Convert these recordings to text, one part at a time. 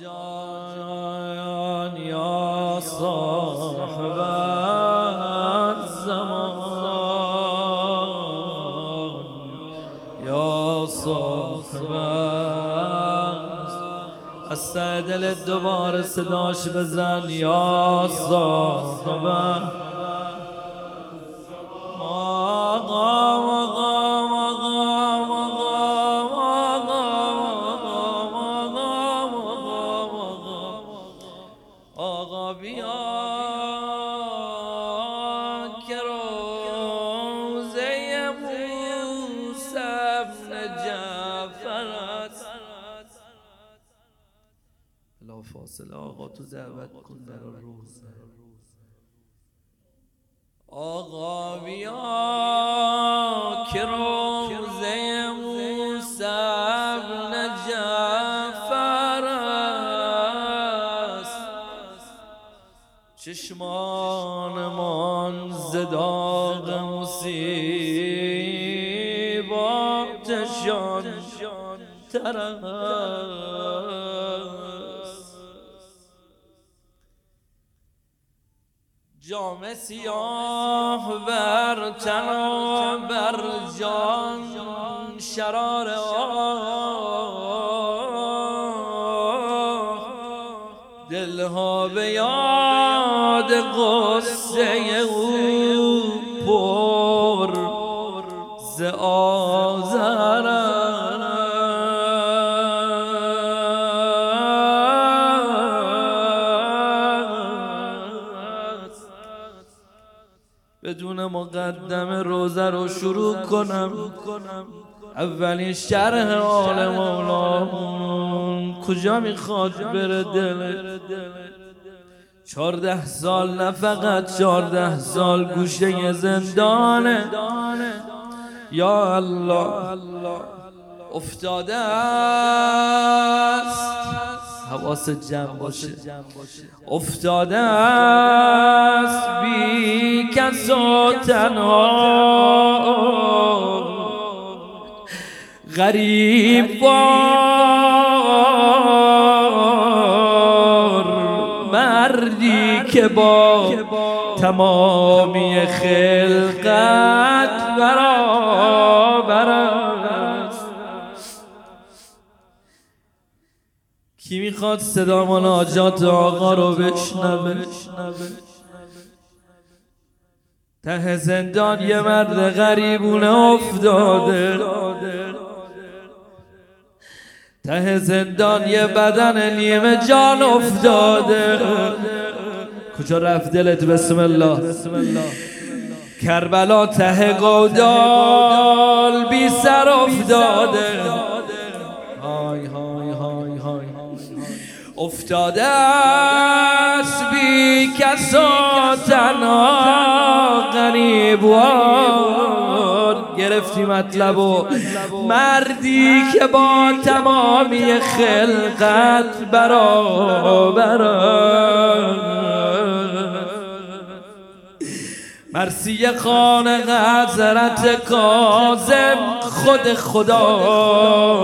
جان یا صاحب الزمان یا صاحب از دل دوباره صداش بزن یا صاحب فاصله آقا تو دعوت کن در روزه. آقا بیا که روزه موسی ابن جعفر است. چشمانمان مصیباتشان تر جام سیاه بر تن بر جان شرار دلها به یاد قصه بدون مقدم روزه رو شروع کنم. اولین شرح حال مولامون کجا می‌خواد بره دل؟ چارده سال نه فقط چارده سال گوشه زندانه. یا الله افتاده است. حواس جمع باشه. افتاده است بی کس و تنها. غریب بار مردی که با تمامی خلقت برابر کی می‌خواد صدا مناجات آقا رو بشنوه؟ ته زندان یه مرد غریبونه افتاده. ته زندان یه بدن نیمه جان افتاده. کجا رفت دلت؟ بسم الله. کربلا ته گودال بی سر افتاده. افتاده است بی کس و تنها غریب گرفتی مطلب و مردی که با تمامی خلقت برابر. مرسی خان حضرت کازم خود خداست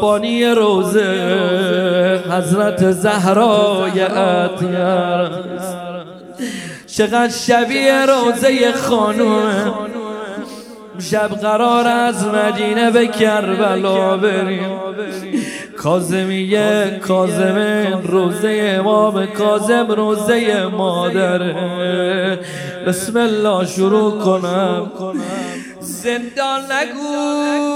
بانی روزه حضرت زهرای اطیر چقدر شبیه روزه خانومه. شب قرار از مدینه به کربلا بریم. کازمیه کازمه روزه امام کازم روزه مادره بسم الله شروع کنم. زندان نگو.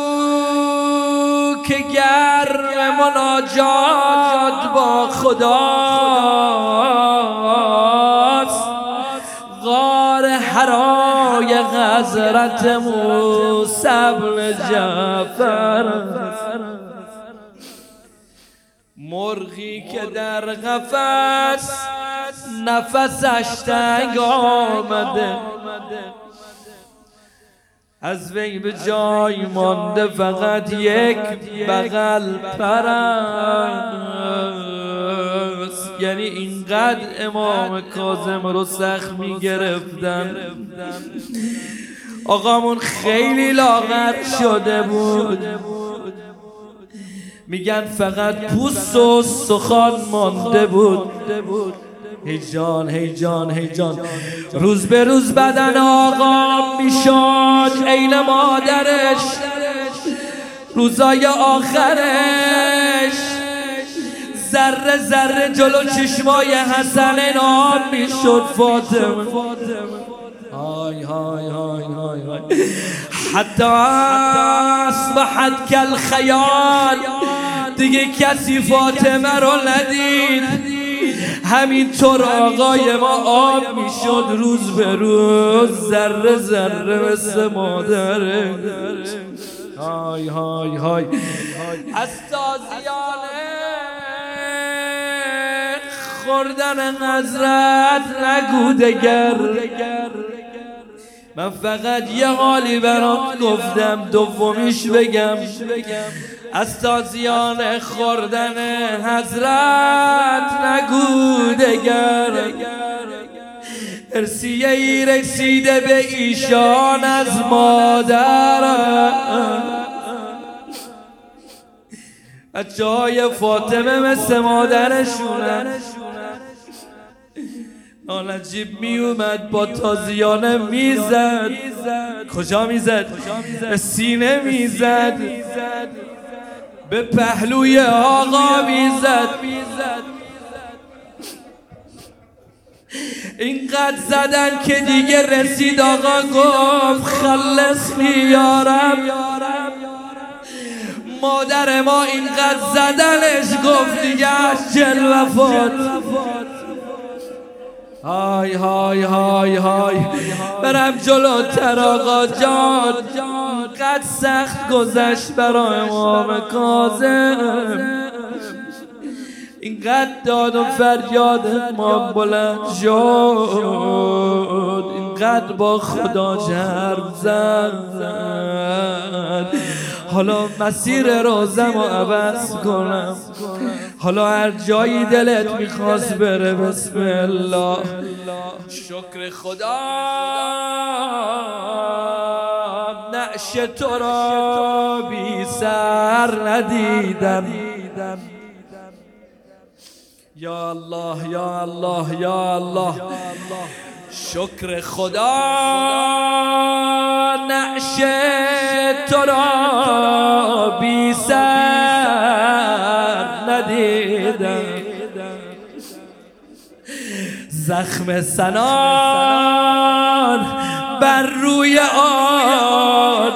که گرم مناجات با خداست غار حرای غزرت موسی بن جعفر. مرغی که در قفس نفسش تنگ آمده. از وی به جای مانده فقط یک بغل پرست یعنی اینقدر امام کاظم رو سخت می‌گرفتن. آقامون خیلی لاغر شده بود. میگن فقط پوست و سخان مانده بود. هیجان هیجان هیجان روز به روز بدن آقا می‌شد عین مادرش. روزای آخرش. ذره ذره جلو چشمای حسن نام می‌شد فاطمه. های های های های حتی اصبحت کل خیال دیگه کسی فاطمه رو ندید. همینطور آقای ما آب می‌شد روز به روز ذره ذره مثل مادره های های های. از تازیانه خوردن نظرت نگو دگر. من فقط یه حالی برات گفتم دومیش بگم. از تازیان خوردن حضرت نگو دگر. ارسیه ای رسیده به ایشان از مادر. بچه های فاطمه مثل مادرشونن نجیب می اومد با تازیانه می‌زد. کجا می‌زد؟ سینه می‌زد. به پهلوی آقا می‌زد اینقدر زدن که دیگه رسید آقا گفت خلص یارم مادر ما اینقدر زدنش گفت دیگه جل وفات های های های های. برم جلوتر آقا جان. قد سخت گذشت برای امام کاظم. اینقدر داد و فریاد ما بلند شد. اینقدر با خدا جرم زد. حالا مسیر روزم و عوض کنم. حالا هر جایی دلت می‌خواست بره بسم الله. شکر خدا. نعش تو را بی سر ندیدم. یا الله یا الله یا الله. شکر خدا. نعش تو را بی سر ندیدم. زخم سنان بر روی آن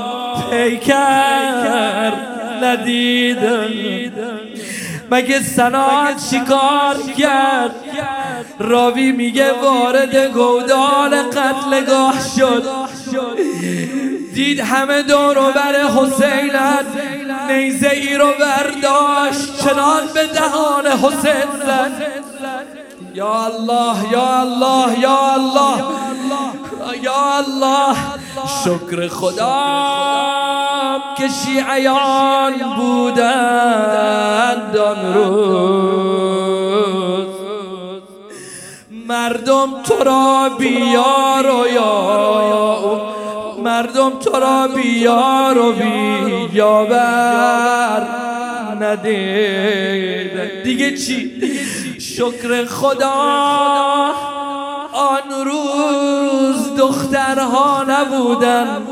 پیکر ندیدم. مگه سنان شکار کرد؟ راوی میگه وارد گودال قتلگاه شد. دید همه دور و بر حسینن نیزه ای رو برداشت چنان به دهان حسین زد. یا الله یا الله یا الله یا الله شکر خدا که شیعیان بودند آن روز. مردم تو را بیار و یا مردم تو را بیار و بیاور ندید. دیگه چی؟ شکر خدا. آن روز دخترها نبودن.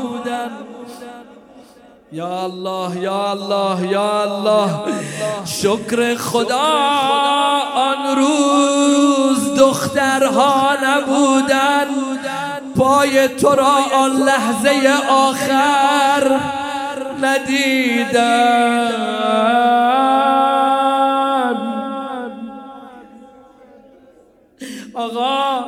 یا الله یا الله یا الله. شکر خدا. آن روز دخترها نبودن. پای تو را آن لحظه آخر ندیدن آقا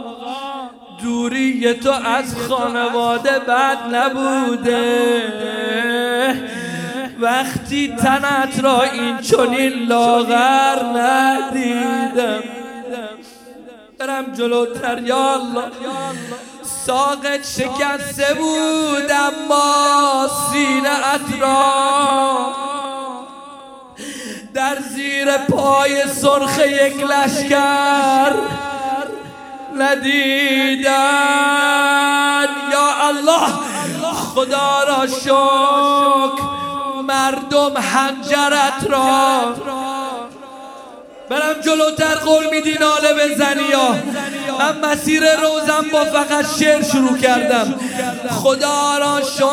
دوری تو از خانواده بد نبوده. وقتی تنت را این چنین لاغر ندیدم. برم جلوتر یا الله. ساقت شکسته بود اما سینه را در زیر پای سرخ یک لشکر ندیدن. یا الله خدا را شکر مردم هنجرت را برم جلوتر قول میدی ناله بزنی یا. من مسیر روزم با فقط شعر شروع کردم. خدا را شاک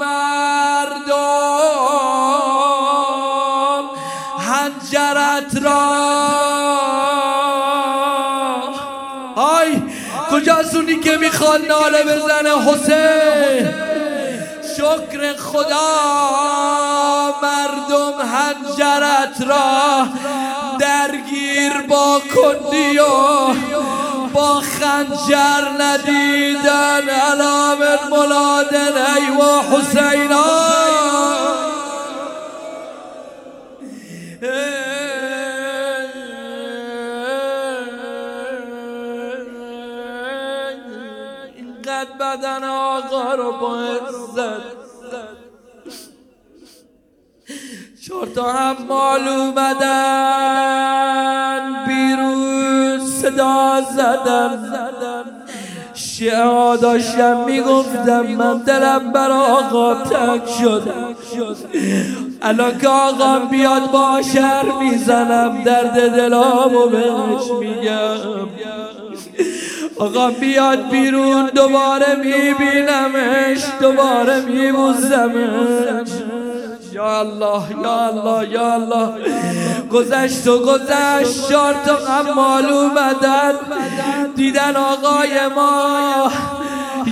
مردم. هنجرت را آی کجاسونی که می‌خواد ناله بزنه؟ حسین. شکر خدا هنجرت را درگیر با کندی و با خنجر ندیدن علام ملادن ای و حسینا. اینقدر بدن آقا رو با عزت تا هم مال اومدن بیرون صدا زدن شعا داشتم می‌گفتم من دلم بر آقا تک شد. الان که آقا بیاد با شهر می‌زنم درد دلامو بهش میگم. آقا بیاد بیرون دوباره میبینمش دوباره میبوزمش یا الله یا الله یا الله. گذشت و گذشت چهار تا غم بدن. دیدن آقای ما.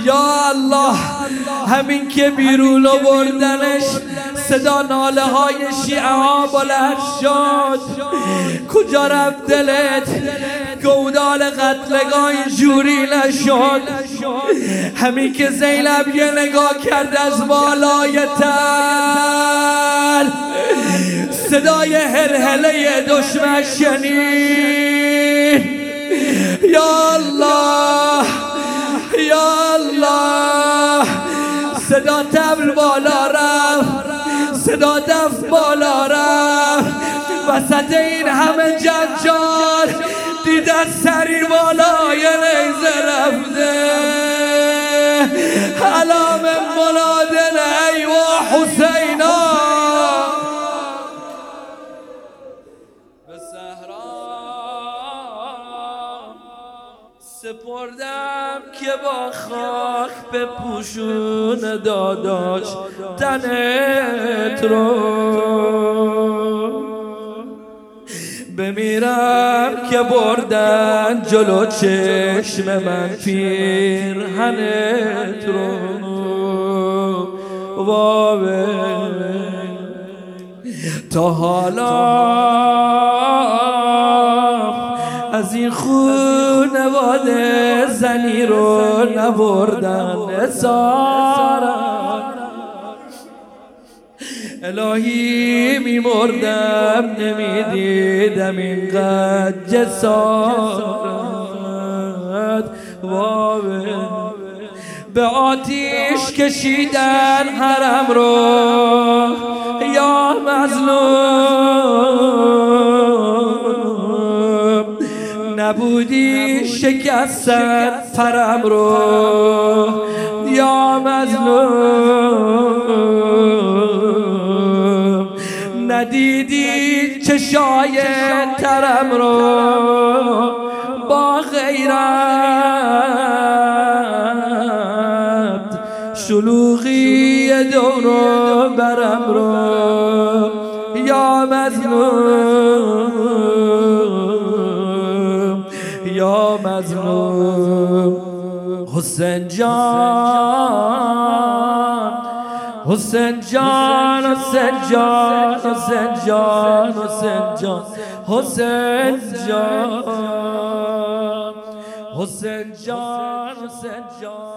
یا الله همین که بیرون بردنش صدا ناله های شیعه ها بلند شد. کجا رفت دلت؟ گودال قتلگاه جوری نشد. همین که زینب یه نگاه کرد از بالای تل. صدای هلهله دشمن شنید. یا الله یا الله. صدا تبل بالا رفت. صدا دف بالا رفت. وسط این همه جنجال دیدن سری بالای نیزه رفته. علام منادن ای و حسینا. به سپردم که با خاک به پوشون داداش تنت رو. بمیرم که بردن جلو چشم من پیرهنت رو. وابه تا حالا از این خونواده زنی رو نبردن اسارم الهی میمردم نمی‌دیدم اینقدر جسارت. به آتیش کشیدن حرم رو. یا مظلوم. نبودی شکستن فرم رو. یا مظلوم. چشای ترم رو با غیرت شلوغی دورو برم رو یا مظلوم یا مظلوم. حسین جان. حسین جان حسین جان حسین جان حسین جان حسین جان حسین جان حسین جان.